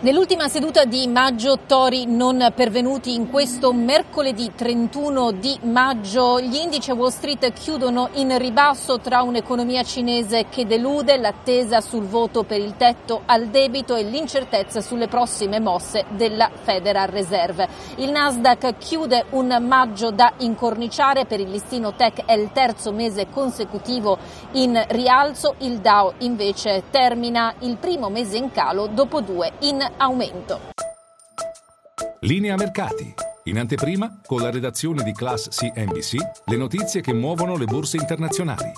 Nell'ultima seduta di maggio tori non pervenuti in questo mercoledì 31 di maggio gli indici Wall Street chiudono in ribasso tra un'economia cinese che delude, l'attesa sul voto per il tetto al debito e l'incertezza sulle prossime mosse della Federal Reserve. Il Nasdaq chiude un maggio da incorniciare per il listino tech è il terzo mese consecutivo in rialzo, il Dow invece termina il primo mese in calo dopo due in aumento. Linea mercati. In anteprima, con la redazione di Class CNBC, le notizie che muovono le borse internazionali.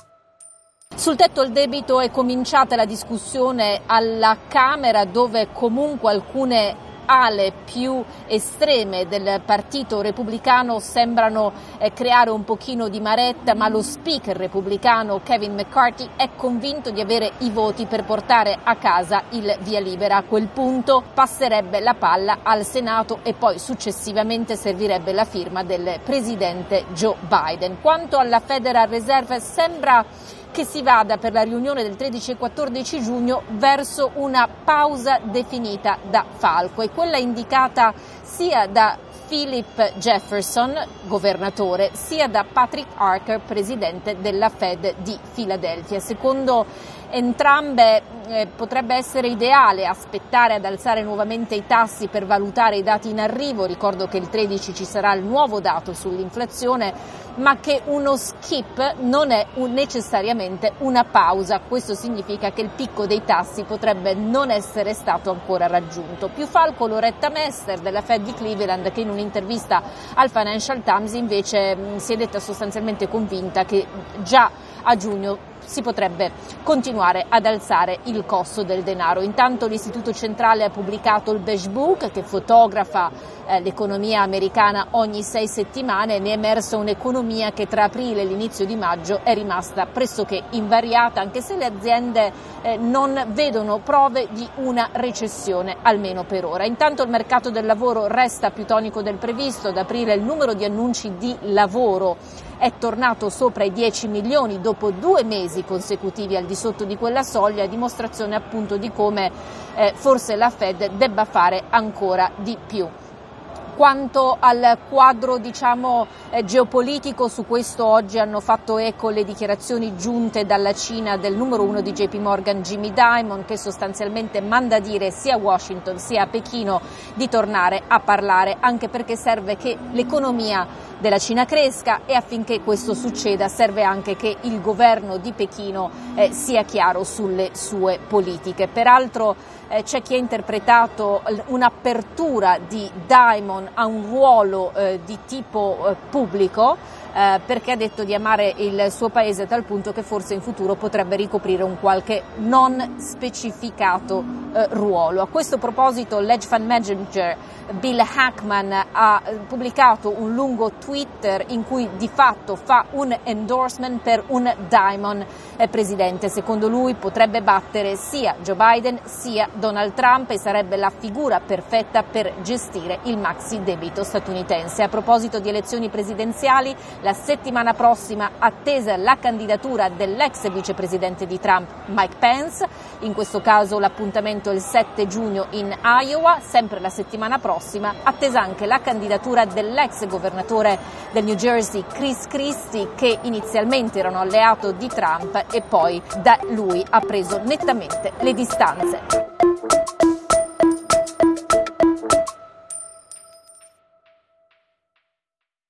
Sul tetto al debito è cominciata la discussione alla Camera dove comunque alcune ale più estreme del Partito Repubblicano sembrano eh, creare un pochino di maretta, ma lo speaker repubblicano Kevin McCarthy è convinto di avere i voti per portare a casa il via libera. A quel punto passerebbe la palla al Senato e poi successivamente servirebbe la firma del presidente Joe Biden. Quanto alla Federal Reserve sembra che si vada per la riunione del 13 e 14 giugno verso una pausa definita da Falco e quella indicata sia da Philip Jefferson, governatore, sia da Patrick Harker, presidente della Fed di Filadelfia. Secondo entrambe eh, potrebbe essere ideale aspettare ad alzare nuovamente i tassi per valutare i dati in arrivo, ricordo che il 13 ci sarà il nuovo dato sull'inflazione, ma che uno skip non è un, necessariamente una pausa, questo significa che il picco dei tassi potrebbe non essere stato ancora raggiunto. Più Falco Loretta Mester della Fed di Cleveland che in un'intervista al Financial Times invece mh, si è detta sostanzialmente convinta che già a giugno si potrebbe continuare ad alzare il costo del denaro. Intanto l'Istituto Centrale ha pubblicato il Beige Book che fotografa eh, l'economia americana ogni sei settimane ne è emersa un'economia che tra aprile e l'inizio di maggio è rimasta pressoché invariata anche se le aziende eh, non vedono prove di una recessione almeno per ora. Intanto il mercato del lavoro resta più tonico del previsto, ad aprile il numero di annunci di lavoro è tornato sopra i 10 milioni dopo due mesi consecutivi al di sotto di quella soglia, dimostrazione appunto di come eh, forse la Fed debba fare ancora di più. Quanto al quadro diciamo, eh, geopolitico, su questo oggi hanno fatto eco le dichiarazioni giunte dalla Cina del numero uno di JP Morgan Jimmy Dimon che sostanzialmente manda dire sia a Washington sia a Pechino di tornare a parlare anche perché serve che l'economia della Cina cresca e affinché questo succeda serve anche che il governo di Pechino eh, sia chiaro sulle sue politiche. Peraltro eh, c'è chi ha interpretato un'apertura di Diamond a un ruolo eh, di tipo eh, pubblico eh, perché ha detto di amare il suo paese a tal punto che forse in futuro potrebbe ricoprire un qualche non specificato eh, ruolo. A questo proposito l'edge fund manager Bill Hackman ha eh, pubblicato un lungo Twitter in cui di fatto fa un endorsement per un Diamond eh, presidente. Secondo lui potrebbe battere sia Joe Biden sia Donald Trump e sarebbe la figura perfetta per gestire il maxi debito statunitense. A proposito di elezioni presidenziali, la settimana prossima attesa la candidatura dell'ex vicepresidente di Trump Mike Pence, in questo caso l'appuntamento è il 7 giugno in Iowa, sempre la settimana prossima, attesa anche la candidatura dell'ex governatore del New Jersey Chris Christie che inizialmente era un alleato di Trump e poi da lui ha preso nettamente le distanze.